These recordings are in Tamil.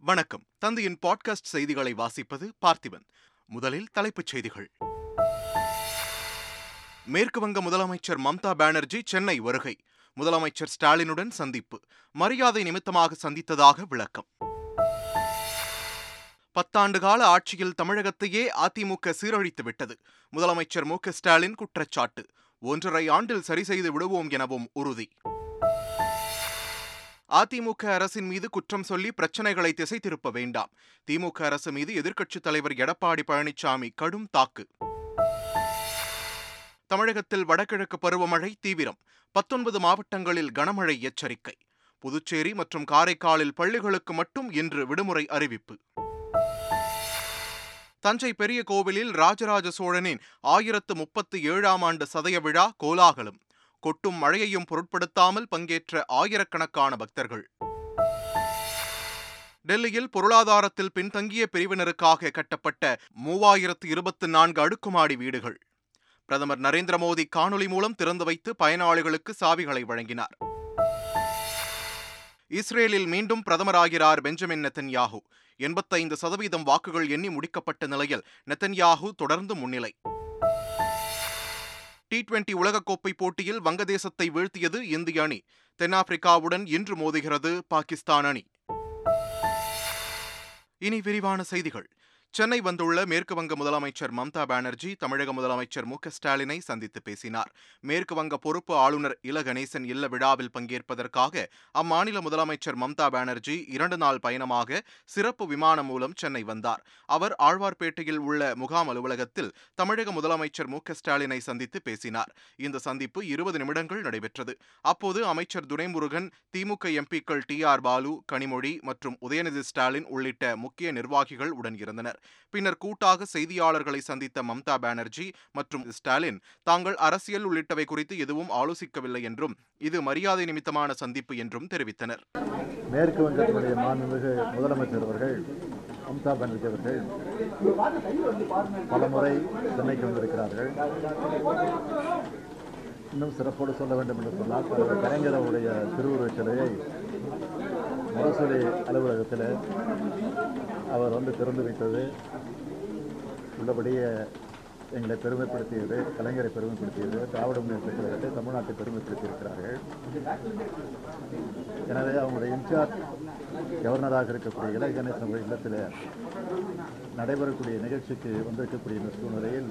வணக்கம். தந்தையின் பாட்காஸ்ட் செய்திகளை வாசிப்பது பார்த்திபன். முதலில் தலைப்புச் செய்திகள். மேற்கு வங்க முதலமைச்சர் மம்தா பானர்ஜி சென்னை வருகை. முதலமைச்சர் ஸ்டாலினுடன் சந்திப்பு. மரியாதை நிமித்தமாக சந்தித்ததாக விளக்கம். பத்தாண்டு கால ஆட்சியில் தமிழகத்தையே அதிமுக சீரழித்து விட்டது. முதலமைச்சர் மு க ஸ்டாலின் குற்றச்சாட்டு. ஒன்றரை ஆண்டில் சரி செய்து விடுவோம் எனவும் உறுதி. அதிமுக அரசின் மீது குற்றம் சொல்லி பிரச்சனைகளை திசை திருப்ப வேண்டாம். திமுக அரசு மீது எதிர்க்கட்சித் தலைவர் எடப்பாடி பழனிசாமி கடும் தாக்கு. தமிழகத்தில் வடகிழக்கு பருவமழை தீவிரம். பத்தொன்பது மாவட்டங்களில் கனமழை எச்சரிக்கை. புதுச்சேரி மற்றும் காரைக்காலில் பள்ளிகளுக்கு மட்டும் இன்று விடுமுறை அறிவிப்பு. தஞ்சை பெரிய கோவிலில் ராஜராஜ சோழனின் ஆயிரத்து முப்பத்து ஏழாம் ஆண்டு சதய விழா கோலாகலம். கொட்டும் மழையையும் பொருட்படுத்தாமல் பங்கேற்ற ஆயிரக்கணக்கான பக்தர்கள். டெல்லியில் பொருளாதாரத்தில் பின்தங்கிய பிரிவினருக்காக கட்டப்பட்ட மூவாயிரத்து இருபத்தி நான்கு அடுக்குமாடி வீடுகள். பிரதமர் நரேந்திர மோடி காணொலி மூலம் திறந்து வைத்து பயனாளிகளுக்கு சாவிகளை வழங்கினார். இஸ்ரேலில் மீண்டும் பிரதமராகிறார் பெஞ்சமின் நெத்தன்யாகு எண்பத்தைந்து சதவீதம் வாக்குகள் எண்ணி முடிக்கப்பட்ட நிலையில் நெத்தன்யாகு தொடர்ந்து முன்னிலை. டி டுவெண்டி உலகக்கோப்பை போட்டியில் வங்கதேசத்தை வீழ்த்தியது இந்திய அணி. தென்னாப்பிரிக்காவுடன் இன்று மோதுகிறது பாகிஸ்தான் அணி. இனி விரிவான செய்திகள். சென்னை வந்துள்ள மேற்கு வங்க முதலமைச்சர் மம்தா பானர்ஜி தமிழக முதலமைச்சர் மு ஸ்டாலினை சந்தித்து பேசினார். மேற்கு வங்க பொறுப்பு ஆளுநர் இல கணேசன் இல்ல விழாவில் பங்கேற்பதற்காக அம்மாநில முதலமைச்சர் மம்தா பானர்ஜி இரண்டு நாள் பயணமாக சிறப்பு விமானம் மூலம் சென்னை வந்தார். அவர் ஆழ்வார்பேட்டையில் உள்ள முகாம் அலுவலகத்தில் தமிழக முதலமைச்சர் மு ஸ்டாலினை சந்தித்து பேசினார். இந்த சந்திப்பு இருபது நிமிடங்கள் நடைபெற்றது. அப்போது அமைச்சர் துரைமுருகன் திமுக எம்பிக்கள் டி ஆர் பாலு கனிமொழி மற்றும் உதயநிதி ஸ்டாலின் உள்ளிட்ட முக்கிய நிர்வாகிகள் உடன் இருந்தனர். பின்னர் கூட்டாக செய்தியாளர்களை சந்தித்த மம்தா பானர்ஜி மற்றும் ஸ்டாலின் தாங்கள் அரசியல் உள்ளிட்டவை குறித்து எதுவும் ஆலோசிக்கவில்லை என்றும் இது மரியாதை நிமித்தமான சந்திப்பு என்றும் தெரிவித்தனர். மேற்கு வங்கத்தினுடைய மாண்புமிகு முதலமைச்சர் அவர்கள் மம்தா பானர்ஜி அவர்கள் பலமுறை சென்னைக்கு வந்திருக்கிறார்கள். இன்னும் சிறப்போடு சொல்ல வேண்டும் என்று சொன்னால் கலைஞரவுடைய திருவுருவச் சிலையை முரசொலி அலுவலகத்தில் அவர் வந்து திறந்து வைத்தது உள்ளபடியே எங்களை பெருமைப்படுத்தியது கலைஞரை பெருமைப்படுத்தியது திராவிட முன்னேற்ற கழகத்தை தமிழ்நாட்டை பெருமைப்படுத்தியிருக்கிறார்கள். எனவே அவங்களுடைய இன்சார்ஜ் கவர்னராக இருக்கக்கூடிய இலை கணேசன் இல்லத்தில் நடைபெறக்கூடிய நிகழ்ச்சிக்கு வந்திருக்கக்கூடிய இந்த சூழ்நிலையில்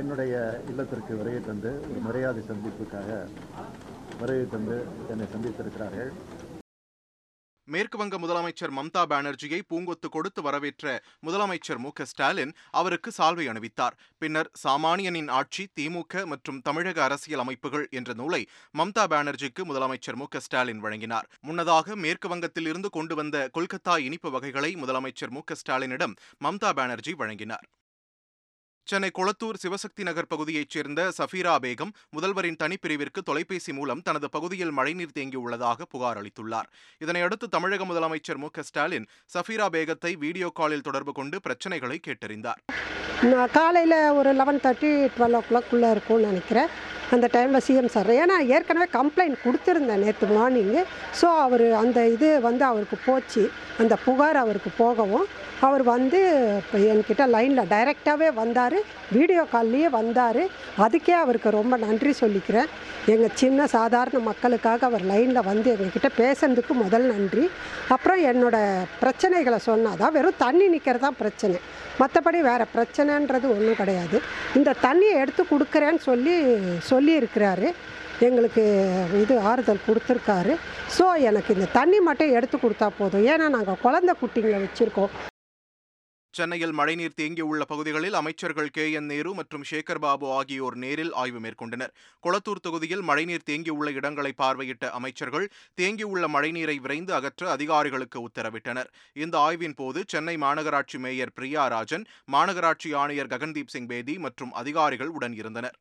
என்னுடைய இல்லத்திற்கு வருகை தந்து ஒரு மரியாதை சந்திப்புக்காக வருகை தந்து என்னை சந்தித்திருக்கிறார்கள். மேற்குவங்க முதலமைச்சர் மம்தா பானர்ஜியை பூங்கொத்து கொடுத்து வரவேற்ற முதலமைச்சர் மு ஸ்டாலின் அவருக்கு சால்வை அணிவித்தார். பின்னர் சாமானியனின் ஆட்சி திமுக மற்றும் தமிழக அரசியல் அமைப்புகள் என்ற நூலை மம்தா பானர்ஜிக்கு முதலமைச்சர் மு ஸ்டாலின் வழங்கினார். முன்னதாக மேற்கு வங்கத்தில் இருந்து கொண்டு வந்த கொல்கத்தா இனிப்பு வகைகளை முதலமைச்சர் மு ஸ்டாலினிடம் மம்தா பானர்ஜி வழங்கினார். சென்னை கொளத்தூர் சிவசக்தி நகர் பகுதியைச் சேர்ந்த சஃபீரா பேகம் முதல்வரின் தனிப்பிரிவிற்கு தொலைபேசி மூலம் தனது பகுதியில் மழைநீர் தேங்கியுள்ளதாக புகார் அளித்துள்ளார். இதனையடுத்து தமிழக முதலமைச்சர் மு ஸ்டாலின் சஃபீரா பேகத்தை வீடியோ காலில் தொடர்பு கொண்டு பிரச்சனைகளை கேட்டறிந்தார். நான் காலையில் ஒரு லெவன் தேர்ட்டி டுவெல் ஓ கிளாக்குள்ளே இருக்கும்னு நினைக்கிறேன். அந்த டைமில் சிஎம் சார் ஏன்னா ஏற்கனவே கம்ப்ளைண்ட் கொடுத்துருந்தேன் நேற்று மார்னிங்கு ஸோ அவர் அந்த இது வந்து அவருக்கு போச்சு. அந்த புகார் அவருக்கு போகவும் அவர் வந்து இப்போ என்கிட்ட லைனில் டைரெக்டாகவே வந்தார். வீடியோ கால்லையே வந்தார். அதுக்கே அவருக்கு ரொம்ப நன்றி சொல்லிக்கிறேன். எங்கள் சின்ன சாதாரண மக்களுக்காக அவர் லைனில் வந்து எங்ககிட்ட பேசுனதுக்கு முதல் நன்றி. அப்புறம் என்னோடய பிரச்சனைகளை சொன்னாதான் வெறும் தண்ணி நிற்கிறது தான் பிரச்சனை. மற்றபடி வேறு பிரச்சனைன்றது ஒன்றும் கிடையாது. இந்த தண்ணியை எடுத்து கொடுக்குறேன்னு சொல்லி சொல்லியிருக்கிறாரு. எங்களுக்கு இது ஆறுதல் கொடுத்துருக்காரு. ஸோ எனக்கு இந்த தண்ணி மட்டும் எடுத்து கொடுத்தா போதும். ஏன்னா நாங்கள் குழந்தை குட்டிங்களை வச்சுருக்கோம். சென்னையில் மழைநீர் தேங்கியுள்ள பகுதிகளில் அமைச்சர்கள் கே. என். நேரு மற்றும் சேகர் பாபு ஆகியோர் நேரில் ஆய்வு மேற்கொண்டனர். கொளத்தூர் தொகுதியில் மழைநீர் தேங்கியுள்ள இடங்களை பார்வையிட்ட அமைச்சர்கள் தேங்கியுள்ள மழைநீரை விரைந்து அகற்ற அதிகாரிகளுக்கு உத்தரவிட்டனர். இந்த ஆய்வின் போது சென்னை மாநகராட்சி மேயர் பிரியா ராஜன் மாநகராட்சி ஆணையர் ககன்தீப் சிங் பேதி மற்றும் அதிகாரிகள் உடன் இருந்தனர்.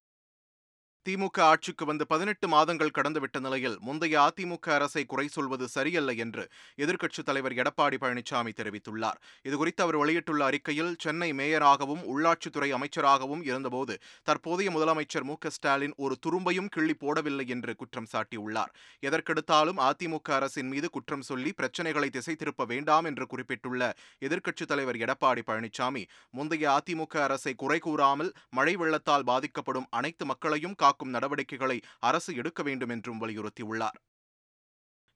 திமுக ஆட்சிக்கு வந்து பதினெட்டு மாதங்கள் கடந்துவிட்ட நிலையில் முந்தைய அதிமுக அரசை குறை சொல்வது சரியல்ல என்று எதிர்க்கட்சித் தலைவர் எடப்பாடி பழனிசாமி தெரிவித்துள்ளார். இதுகுறித்து அவர் வெளியிட்டுள்ள அறிக்கையில் சென்னை மேயராகவும் உள்ளாட்சித்துறை அமைச்சராகவும் இருந்தபோது தற்போதைய முதலமைச்சர் மு ஸ்டாலின் ஒரு துரும்பையும் கிள்ளி போடவில்லை என்று குற்றம் சாட்டியுள்ளார். எதற்கெடுத்தாலும் அதிமுக அரசின் மீது குற்றம் சொல்லி பிரச்சனைகளை திசை திருப்ப வேண்டாம் என்று குறிப்பிட்டுள்ள எதிர்க்கட்சித் தலைவர் எடப்பாடி பழனிசாமி முந்தைய அதிமுக அரசை குறை கூறாமல் மழை வெள்ளத்தால் பாதிக்கப்படும் அனைத்து மக்களையும் காக்கும் நடவடிக்கைகளை அரசு எடுக்க வேண்டும் என்றும் வலியுறுத்தியுள்ளார்.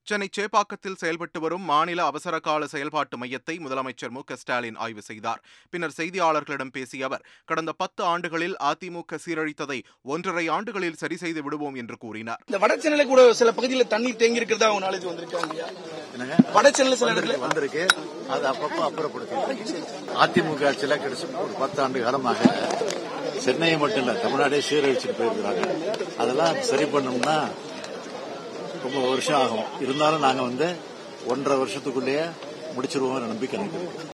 சென்னை சேப்பாக்கத்தில் செயல்பட்டு வரும் மாநில அவசர கால செயல்பாட்டு மையத்தை முதலமைச்சர் மு. க. ஸ்டாலின் ஆய்வு செய்தார். பின்னர் செய்தியாளர்களிடம் பேசிய அவர் கடந்த பத்து ஆண்டுகளில் அதிமுக சீரழித்ததை ஒன்றரை ஆண்டுகளில் சரி செய்து விடுவோம் என்று கூறினார். இந்த வட சென்னையில கூட சில பகுதியில் தண்ணீர் தேங்கி இருக்கிறதா உங்க நாலேஜ் வந்திருக்காங்க என்னங்க? வட சென்னையில சில இடத்துல வந்திருக்கு அது அப்பப்போ அப்புறப்படுத்தி அதிமுக ஆட்சியில் கிட்டத்தட்ட ஒரு பத்து ஆண்டு காலமாக சென்னையை மட்டும் இல்ல தமிழ்நாடே சீரழிச்சுட்டு போயிருக்கிறாங்க. அதெல்லாம் சரி பண்ணோம்னா ரொம்ப வருஷம் ஆகும். இருந்தாலும் நாங்க வந்து ஒன்றரை வருஷத்துக்குள்ளேயே முடிச்சிருவோம் நம்பிக்கை எனக்கு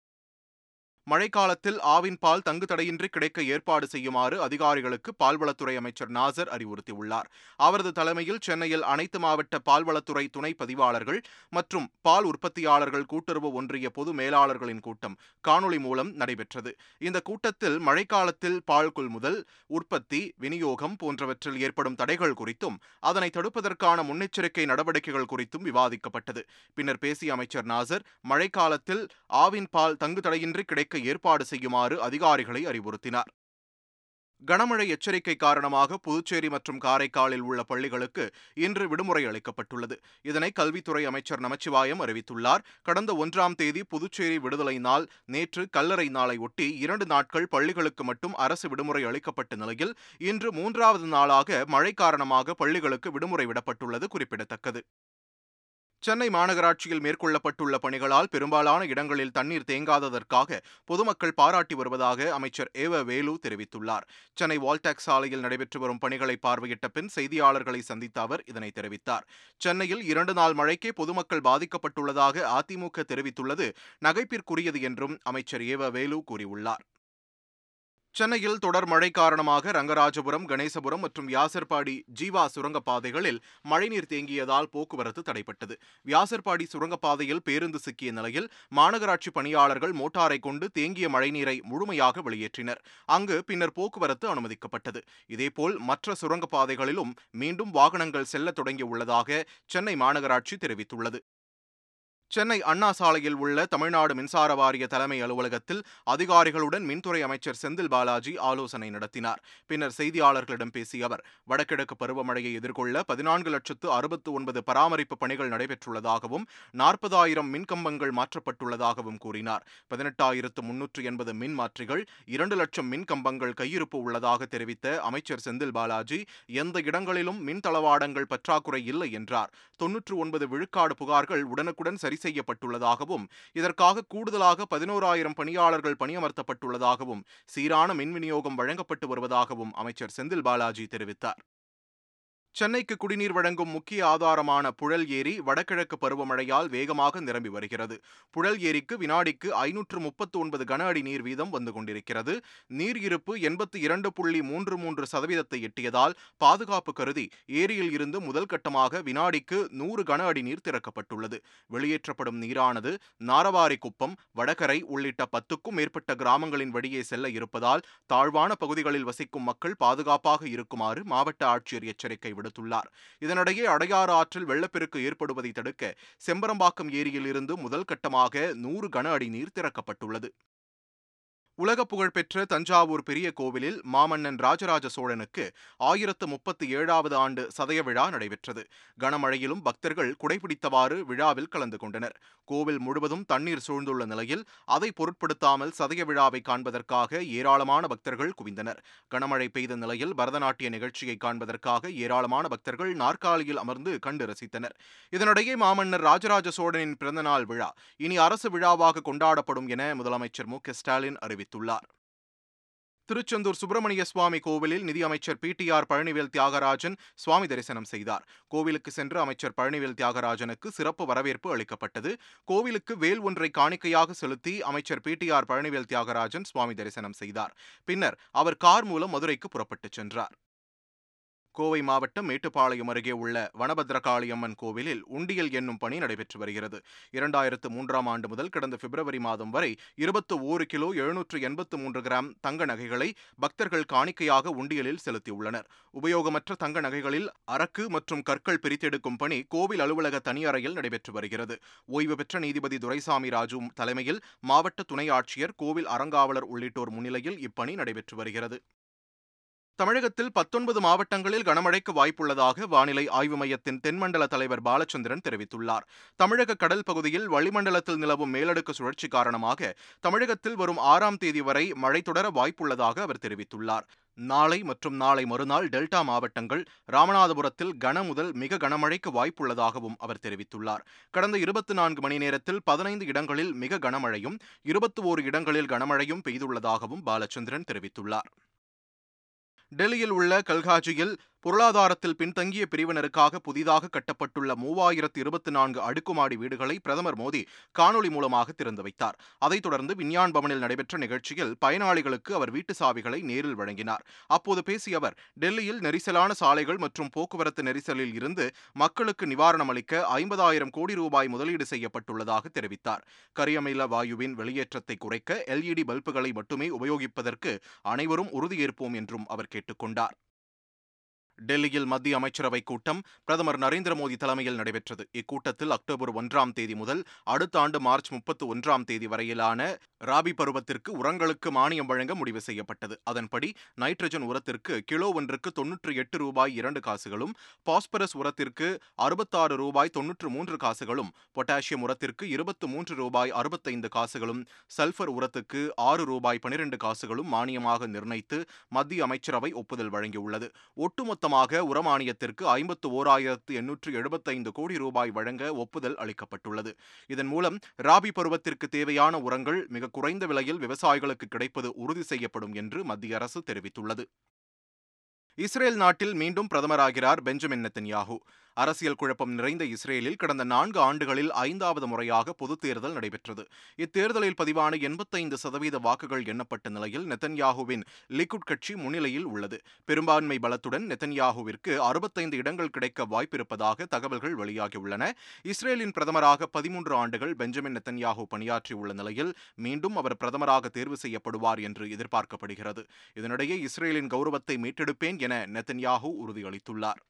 மழைக்காலத்தில் ஆவின் பால் தங்குதடையின்றி கிடைக்க ஏற்பாடு செய்யுமாறு அதிகாரிகளுக்கு பால்வளத்துறை அமைச்சர் நாசர் அறிவுறுத்தியுள்ளார். அவரது தலைமையில் சென்னையில் அனைத்து மாவட்ட பால்வளத்துறை துணை பதிவாளர்கள் மற்றும் பால் உற்பத்தியாளர்கள் கூட்டுறவு ஒன்றிய பொது மேலாளர்களின் கூட்டம் காணொளி மூலம் நடைபெற்றது. இந்த கூட்டத்தில் மழைக்காலத்தில் பால் கொள்முதல் உற்பத்தி விநியோகம் போன்றவற்றில் ஏற்படும் தடைகள் குறித்தும் அதனை தடுப்பதற்கான முன்னெச்சரிக்கை நடவடிக்கைகள் குறித்தும் விவாதிக்கப்பட்டது. பின்னர் பேசிய அமைச்சர் நாசர் மழைக்காலத்தில் ஆவின் பால் தங்குதடையின்றி கிடைக்க கிடைக்க ஏற்பாடு செய்யுமாறு அதிகாரிகளை அறிவுறுத்தினார். கனமழை எச்சரிக்கை காரணமாக புதுச்சேரி மற்றும் காரைக்காலில் உள்ள பள்ளிகளுக்கு இன்று விடுமுறை அளிக்கப்பட்டுள்ளது. இதனை கல்வித்துறை அமைச்சர் நமச்சிவாயம் அறிவித்துள்ளார். கடந்த ஒன்றாம் தேதி புதுச்சேரி விடுதலை நாள் நேற்று கல்லறை நாளை ஒட்டி இரண்டு நாட்கள் பள்ளிகளுக்கு மட்டும் அரசு விடுமுறை அளிக்கப்பட்ட நிலையில் இன்று மூன்றாவது நாளாக மழை காரணமாக பள்ளிகளுக்கு விடுமுறை விடப்பட்டுள்ளது குறிப்பிடத்தக்கது. சென்னை மாநகராட்சியில் மேற்கொள்ளப்பட்டுள்ள பணிகளால் பெரும்பாலான இடங்களில் தண்ணீர் தேங்காததற்காக பொதுமக்கள் பாராட்டி வருவதாக அமைச்சர் ஏவ வேலு தெரிவித்துள்ளார். சென்னை வால்டாக்ஸ் சாலையில் நடைபெற்று வரும் பணிகளை பார்வையிட்ட பின் செய்தியாளர்களை சந்தித்த அவர் இதனை தெரிவித்தார். சென்னையில் இரண்டு நாள் மழைக்கே பொதுமக்கள் பாதிக்கப்பட்டுள்ளதாக அதிமுக தெரிவித்துள்ளது. நகைப்பிற்குரியது என்றும் அமைச்சர் ஏவ வேலு கூறியுள்ளார். சென்னையில் தொடர் மழை காரணமாக ரங்கராஜபுரம் கணேசபுரம் மற்றும் வியாசர்பாடி ஜீவா சுரங்கப்பாதைகளில் மழைநீர் தேங்கியதால் போக்குவரத்து தடைப்பட்டது. வியாசர்பாடி சுரங்கப்பாதையில் பேருந்து சிக்கிய நிலையில் மாநகராட்சி பணியாளர்கள் மோட்டாரை கொண்டு தேங்கிய மழைநீரை முழுமையாக வெளியேற்றினர். அங்கு பின்னர் போக்குவரத்து அனுமதிக்கப்பட்டது. இதேபோல் மற்ற சுரங்கப்பாதைகளிலும் மீண்டும் வாகனங்கள் செல்ல தொடங்கியுள்ளதாக சென்னை மாநகராட்சி தெரிவித்துள்ளது. சென்னை அண்ணா சாலையில் உள்ள தமிழ்நாடு மின்சார வாரிய தலைமை அலுவலகத்தில் அதிகாரிகளுடன் மின்துறை அமைச்சர் செந்தில் பாலாஜி ஆலோசனை நடத்தினார். பின்னர் செய்தியாளர்களிடம் பேசிய அவர் வடகிழக்கு பருவமழையை எதிர்கொள்ள பதினான்கு லட்சத்து அறுபத்து ஒன்பது பராமரிப்பு பணிகள் நடைபெற்றுள்ளதாகவும் நாற்பதாயிரம் மின்கம்பங்கள் மாற்றப்பட்டுள்ளதாகவும் கூறினார். பதினெட்டாயிரத்து முன்னூற்று எண்பது மின் மாற்றிகள் இரண்டு லட்சம் மின் கம்பங்கள் கையிருப்பு உள்ளதாக தெரிவித்த அமைச்சர் செந்தில் பாலாஜி எந்த இடங்களிலும் மின் தளவாடங்கள் பற்றாக்குறை இல்லை என்றார். தொன்னூற்று ஒன்பது விழுக்காடு புகார்கள் உடனுக்குடன் சரி செய்யப்பட்டுள்ளதாகவும் இதற்காக கூடுதலாக பதினோராயிரம் பணியாளர்கள் பணியமர்த்தப்பட்டுள்ளதாகவும் சீரான மின் விநியோகம் வழங்கப்பட்டு வருவதாகவும் அமைச்சர் செந்தில் பாலாஜி தெரிவித்தார். சென்னைக்கு குடிநீர் வழங்கும் முக்கிய ஆதாரமான புழல் ஏரி வடகிழக்கு பருவமழையால் வேகமாக நிரம்பி வருகிறது. புழல் ஏரிக்கு வினாடிக்கு ஐநூற்று முப்பத்து ஒன்பது கன அடி நீர் வீதம் வந்து கொண்டிருக்கிறது. நீர் இருப்பு எண்பத்தி இரண்டு புள்ளி மூன்று மூன்று சதவீதத்தை எட்டியதால் பாதுகாப்பு கருதி ஏரியில் இருந்து முதல் கட்டமாக வினாடிக்கு நூறு கன அடி நீர் திறக்கப்பட்டுள்ளது. வெளியேற்றப்படும் நீரானது நாரவாரி குப்பம் வடகரை உள்ளிட்ட பத்துக்கும் மேற்பட்ட கிராமங்களின் வழியே செல்ல இருப்பதால் தாழ்வான பகுதிகளில் வசிக்கும் மக்கள் பாதுகாப்பாக இருக்குமாறு மாவட்ட ஆட்சியர் எச்சரிக்கை விடுத்துள்ளார். இதனிடையே அடையாறு ஆற்றில் வெள்ளப்பெருக்கு ஏற்படுவதை தடுக்க செம்பரம்பாக்கம் ஏரியில் இருந்து முதல் கட்டமாக நூறு கன அடி நீர் திறக்கப்பட்டுள்ளது. உலக புகழ்பெற்ற தஞ்சாவூர் பெரிய கோவிலில் மாமன்னன் ராஜராஜ சோழனுக்கு ஆயிரத்து முப்பத்தி ஏழாவது ஆண்டு சதய விழா நடைபெற்றது. கனமழையிலும் பக்தர்கள் குடைபிடித்தவாறு விழாவில் கலந்து கொண்டனர். கோவில் முழுவதும் தண்ணீர் சூழ்ந்துள்ள நிலையில் அதை பொருட்படுத்தாமல் சதய விழாவை காண்பதற்காக ஏராளமான பக்தர்கள் குவிந்தனர். கனமழை பெய்த நிலையில் பரதநாட்டிய நிகழ்ச்சியை காண்பதற்காக ஏராளமான பக்தர்கள் நாற்காலியில் அமர்ந்து கண்டு ரசித்தனர். இதனிடையே மாமன்னர் ராஜராஜ சோழனின் பிறந்தநாள் விழா இனி அரசு விழாவாக கொண்டாடப்படும் என முதலமைச்சர் மு ஸ்டாலின் அறிவித்தார். தெரிவித்துள்ளார். திருச்செந்தூர் சுப்பிரமணிய சுவாமி கோவிலில் நிதியமைச்சர் பிடிஆர் பழனிவேல் தியாகராஜன் சுவாமி தரிசனம் செய்தார். கோவிலுக்கு சென்று அமைச்சர் பழனிவேல் தியாகராஜனுக்கு சிறப்பு வரவேற்பு அளிக்கப்பட்டது. கோவிலுக்கு வேல் ஒன்றை காணிக்கையாக செலுத்தி அமைச்சர் பிடிஆர் பழனிவேல் தியாகராஜன் சுவாமி தரிசனம் செய்தார். பின்னர் அவர் கார் மூலம் மதுரைக்கு புறப்பட்டுச் சென்றார். கோவை மாவட்டம் மேட்டுப்பாளையம் அருகே உள்ள வனபத்ரகாளியம்மன் கோவிலில் உண்டியல் என்னும் பணி நடைபெற்று வருகிறது. இரண்டாயிரத்து மூன்றாம் ஆண்டு முதல் கடந்த பிப்ரவரி மாதம் வரை இருபத்து ஓரு கிலோ எழுநூற்று எண்பத்து மூன்று கிராம் தங்க நகைகளை பக்தர்கள் காணிக்கையாக உண்டியலில் செலுத்தியுள்ளனர். உபயோகமற்ற தங்க நகைகளில் அரக்கு மற்றும் கற்கள் பிரித்தெடுக்கும் பணி கோவில் அலுவலக தனியறையில் நடைபெற்று வருகிறது. ஓய்வு பெற்ற நீதிபதி துரைசாமி ராஜு தலைமையில் மாவட்ட துணை ஆட்சியர் கோவில் அறங்காவலர் உள்ளிட்டோர் முன்னிலையில் இப்பணி நடைபெற்று வருகிறது. தமிழகத்தில் பத்தொன்பது மாவட்டங்களில் கனமழைக்கு வாய்ப்புள்ளதாக வானிலை ஆய்வு மையத்தின் தென்மண்டல தலைவர் பாலச்சந்திரன் தெரிவித்துள்ளார். தமிழக கடல் பகுதியில் வளிமண்டலத்தில் நிலவும் மேலடுக்கு சுழற்சி காரணமாக தமிழகத்தில் வரும் ஆறாம் தேதி வரை மழை தொடர வாய்ப்புள்ளதாக அவர் தெரிவித்துள்ளார். நாளை மற்றும் நாளை மறுநாள் டெல்டா மாவட்டங்கள் ராமநாதபுரத்தில் கன முதல் மிக கனமழைக்கு வாய்ப்புள்ளதாகவும் அவர் தெரிவித்துள்ளார். கடந்த இருபத்தி நான்கு மணி நேரத்தில் பதினைந்து இடங்களில் மிக கனமழையும் இருபத்தி ஓரு இடங்களில் கனமழையும் பெய்துள்ளதாகவும் பாலச்சந்திரன் தெரிவித்துள்ளார். டெல்லியில் உள்ள கல்காஜியில் பொருளாதாரத்தில் பின்தங்கிய பிரிவினருக்காக புதிதாக கட்டப்பட்டுள்ள மூவாயிரத்து இருபத்தி நான்கு அடுக்குமாடி வீடுகளை பிரதமர் மோடி காணொலி மூலமாக திறந்து வைத்தார். அதைத் தொடர்ந்து விஞ்ஞான் பவனில் நடைபெற்ற நிகழ்ச்சியில் பயனாளிகளுக்கு அவர் வீட்டு சாவிகளை நேரில் வழங்கினார். அப்போது பேசிய அவர் டெல்லியில் நெரிசலான சாலைகள் மற்றும் போக்குவரத்து நெரிசலில் இருந்து மக்களுக்கு நிவாரணம் அளிக்க ஐம்பதாயிரம் கோடி ரூபாய் முதலீடு செய்யப்பட்டுள்ளதாக தெரிவித்தார். கரியமில வாயுவின் வெளியேற்றத்தை குறைக்க எல்இடி பல்புகளை மட்டுமே உபயோகிப்பதற்கு அனைவரும் உறுதியேற்போம் என்றும் அவர் கேட்டுக்கொண்டார் டெல்லியில் மத்திய அமைச்சரவைக் கூட்டம் பிரதமர் நரேந்திர மோடி தலைமையில் நடைபெற்றது. இக்கூட்டத்தில் அக்டோபர் ஒன்றாம் தேதி முதல் அடுத்த ஆண்டு மார்ச் முப்பத்து ஒன்றாம் தேதி வரையிலான ராபி பருவத்திற்கு உரங்களுக்கு மானியம் வழங்க முடிவு செய்யப்பட்டது. அதன்படி நைட்ரஜன் உரத்திற்கு கிலோ ஒன்றுக்கு தொன்னூற்றி எட்டு ரூபாய் இரண்டு காசுகளும் பாஸ்பரஸ் உரத்திற்கு அறுபத்தாறு ரூபாய் தொன்னூற்று மூன்று காசுகளும் பொட்டாசியம் உரத்திற்கு இருபத்து மூன்று ரூபாய் அறுபத்தைந்து காசுகளும் சல்பர் உரத்துக்கு ஆறு ரூபாய் பனிரெண்டு காசுகளும் மானியமாக நிர்ணயித்து மத்திய அமைச்சரவை ஒப்புதல் வழங்கியுள்ளது. மூலமாக உரமானியத்திற்கு ஐம்பத்து ஓராயிரத்து எண்ணூற்று எழுபத்தைந்து கோடி ரூபாய் வழங்க ஒப்புதல் அளிக்கப்பட்டுள்ளது. இதன் மூலம் ராபி பருவத்திற்கு தேவையான உரங்கள் மிக குறைந்த விலையில் விவசாயிகளுக்கு கிடைப்பது உறுதி செய்யப்படும் என்று மத்திய அரசு தெரிவித்துள்ளது. இஸ்ரேல் நாட்டில் மீண்டும் பிரதமராகிறார் பெஞ்சமின் நெத்தன்யாகு அரசியல் குழப்பம் நிறைந்த இஸ்ரேலில் கடந்த நான்கு ஆண்டுகளில் ஐந்தாவது முறையாக பொதுத் தேர்தல் நடைபெற்றது. இத்தேர்தலில் பதிவான எண்பத்தைந்து சதவீத வாக்குகள் எண்ணப்பட்ட நிலையில் நெத்தன்யாகுவின் லிக்குட் கட்சி முன்னிலையில் உள்ளது. பெரும்பான்மை பலத்துடன் நெத்தன்யாகுவிற்கு அறுபத்தைந்து இடங்கள் கிடைக்க வாய்ப்பிருப்பதாக தகவல்கள் வெளியாகியுள்ளன. இஸ்ரேலின் பிரதமராக பதிமூன்று ஆண்டுகள் பெஞ்சமின் நெத்தன்யாகு பணியாற்றியுள்ள நிலையில் மீண்டும் அவர் பிரதமராக தேர்வு செய்யப்படுவார் என்று எதிர்பார்க்கப்படுகிறது. இதனிடையே இஸ்ரேலின் கௌரவத்தை மீட்டெடுப்பேன் என நெத்தன்யாகு உறுதியளித்துள்ளார்.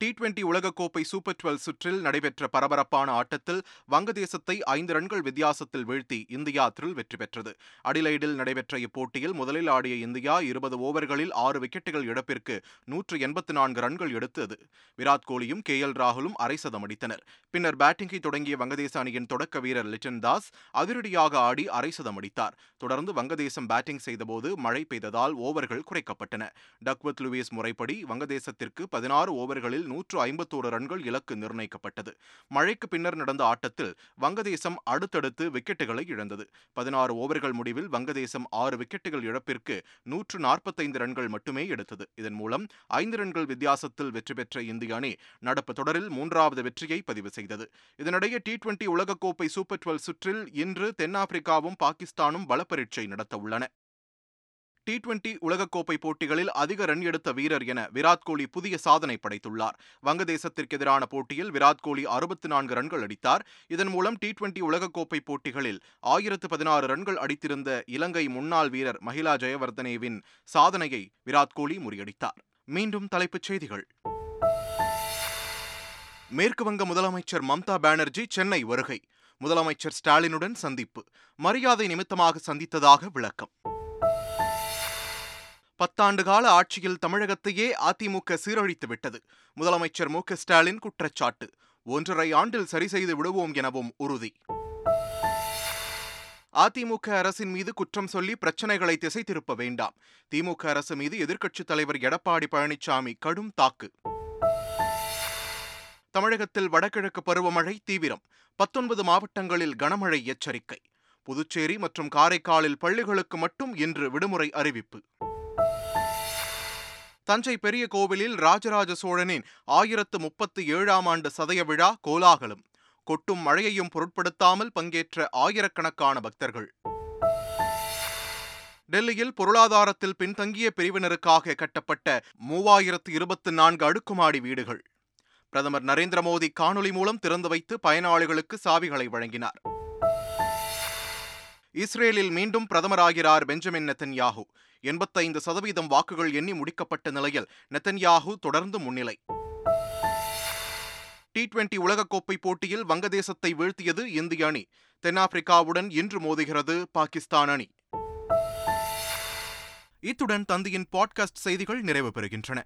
டி டுவெண்டி உலகக்கோப்பை சூப்பர் டுவெல் சுற்றில் நடைபெற்ற பரபரப்பான ஆட்டத்தில் வங்கதேசத்தை ஐந்து ரன்கள் வித்தியாசத்தில் வீழ்த்தி இந்தியா த்ரில் வெற்றி பெற்றது. அடிலைடில் நடைபெற்ற இப்போட்டியில் முதலில் ஆடிய இந்தியா இருபது ஓவர்களில் ஆறு விக்கெட்டுகள் இழப்பிற்கு நூற்று எண்பத்து நான்கு ரன்கள் எடுத்தது. விராட் கோலியும் கே எல் ராகுலும் அரை சதம் அடித்தனர். பின்னர் பேட்டிங்கை தொடங்கிய வங்கதேச அணியின் தொடக்க வீரர் லிட்டன் தாஸ் அதிரடியாக ஆடி அரை சதம் அடித்தார். தொடர்ந்து வங்கதேசம் பேட்டிங் செய்தபோது மழை பெய்ததால் ஓவர்கள் குறைக்கப்பட்டன. டக்வத் லூயிஸ் முறைப்படி வங்கதேசத்திற்கு பதினாறு ஓவர்களில் நூற்று ஐம்பத்தோரு ரன்கள் இலக்கு நிர்ணயிக்கப்பட்டது. மழைக்கு பின்னர் நடந்த ஆட்டத்தில் வங்கதேசம் அடுத்தடுத்து விக்கெட்டுகளை இழந்தது. பதினாறு ஓவர்கள் முடிவில் வங்கதேசம் ஆறு விக்கெட்டுகள் இழப்பிற்கு நூற்று நாற்பத்தைந்து ரன்கள் மட்டுமே எடுத்தது. இதன் மூலம் ஐந்து ரன்கள் வித்தியாசத்தில் வெற்றி பெற்ற இந்திய அணி நடப்பு தொடரில் மூன்றாவது வெற்றியை பதிவு செய்தது. இதனிடையே டி டுவெண்டி உலகக்கோப்பை சூப்பர் டுவெல் சுற்றில் இன்று தென்னாப்பிரிக்காவும் பாகிஸ்தானும் பலப்பரீட்சை நடத்த உள்ளன. டி டுவெண்டி உலகக்கோப்பை போட்டிகளில் அதிக ரன் எடுத்த வீரர் என விராட் கோலி புதிய சாதனை படைத்துள்ளார். வங்கதேசத்திற்கு எதிரான போட்டியில் விராட் கோலி அறுபத்தி நான்கு ரன்கள் அடித்தார். இதன் மூலம் டி டுவெண்டி உலகக்கோப்பை போட்டிகளில் ஆயிரத்து பதினாறு ரன்கள் அடித்திருந்த இலங்கை முன்னாள் வீரர் மஹிலா ஜெயவர்தனேவின் சாதனையை விராட் கோலி முறியடித்தார். மீண்டும் தலைப்புச் செய்திகள். மேற்கு வங்க முதலமைச்சர் மம்தா பானர்ஜி சென்னை வருகை. முதலமைச்சர் ஸ்டாலினுடன் சந்திப்பு. மரியாதை நிமித்தமாக சந்தித்ததாக விளக்கம். பத்தாண்டு கால ஆட்சியில் தமிழகத்தையே அதிமுக சீரழித்துவிட்டது. முதலமைச்சர் மு ஸ்டாலின் குற்றச்சாட்டு. ஒன்றரை ஆண்டில் சரி செய்து விடுவோம் எனவும் உறுதி. அதிமுக அரசின் மீது குற்றம் சொல்லி பிரச்சனைகளை திசை திருப்ப வேண்டாம். திமுக அரசு மீது எதிர்க்கட்சித் தலைவர் எடப்பாடி பழனிசாமி கடும் தாக்கு. தமிழகத்தில் வடகிழக்கு பருவமழை தீவிரம். பத்தொன்பது மாவட்டங்களில் கனமழை எச்சரிக்கை. புதுச்சேரி மற்றும் காரைக்காலில் பள்ளிகளுக்கு மட்டும் இன்று விடுமுறை அறிவிப்பு. தஞ்சை பெரிய கோவிலில் ராஜராஜ சோழனின் ஆயிரத்து முப்பத்தி ஏழாம் ஆண்டு சதய விழா கோலாகலம். கொட்டும் மழையையும் பொருட்படுத்தாமல் பங்கேற்ற ஆயிரக்கணக்கான பக்தர்கள். டெல்லியில் பொருளாதாரத்தில் பின்தங்கிய பிரிவினருக்காக கட்டப்பட்ட மூவாயிரத்து இருபத்தி நான்கு அடுக்குமாடி வீடுகள். பிரதமர் நரேந்திர மோடி காணொலி மூலம் திறந்து வைத்து பயனாளிகளுக்கு சாவிகளை வழங்கினார். இஸ்ரேலில் மீண்டும் பிரதமராகிறார் பெஞ்சமின் நெத்தன்யாகு எண்பத்தைந்து சதவீதம் வாக்குகள் எண்ணி முடிக்கப்பட்ட நிலையில் நெத்தன்யாகு தொடர்ந்து முன்னிலை. டி டுவெண்டி உலகக்கோப்பை போட்டியில் வங்கதேசத்தை வீழ்த்தியது இந்திய அணி. தென்னாப்பிரிக்காவுடன் இன்று மோதுகிறது பாகிஸ்தான் அணி. இத்துடன் தந்தியின் பாட்காஸ்ட் செய்திகள் நிறைவு பெறுகின்றன.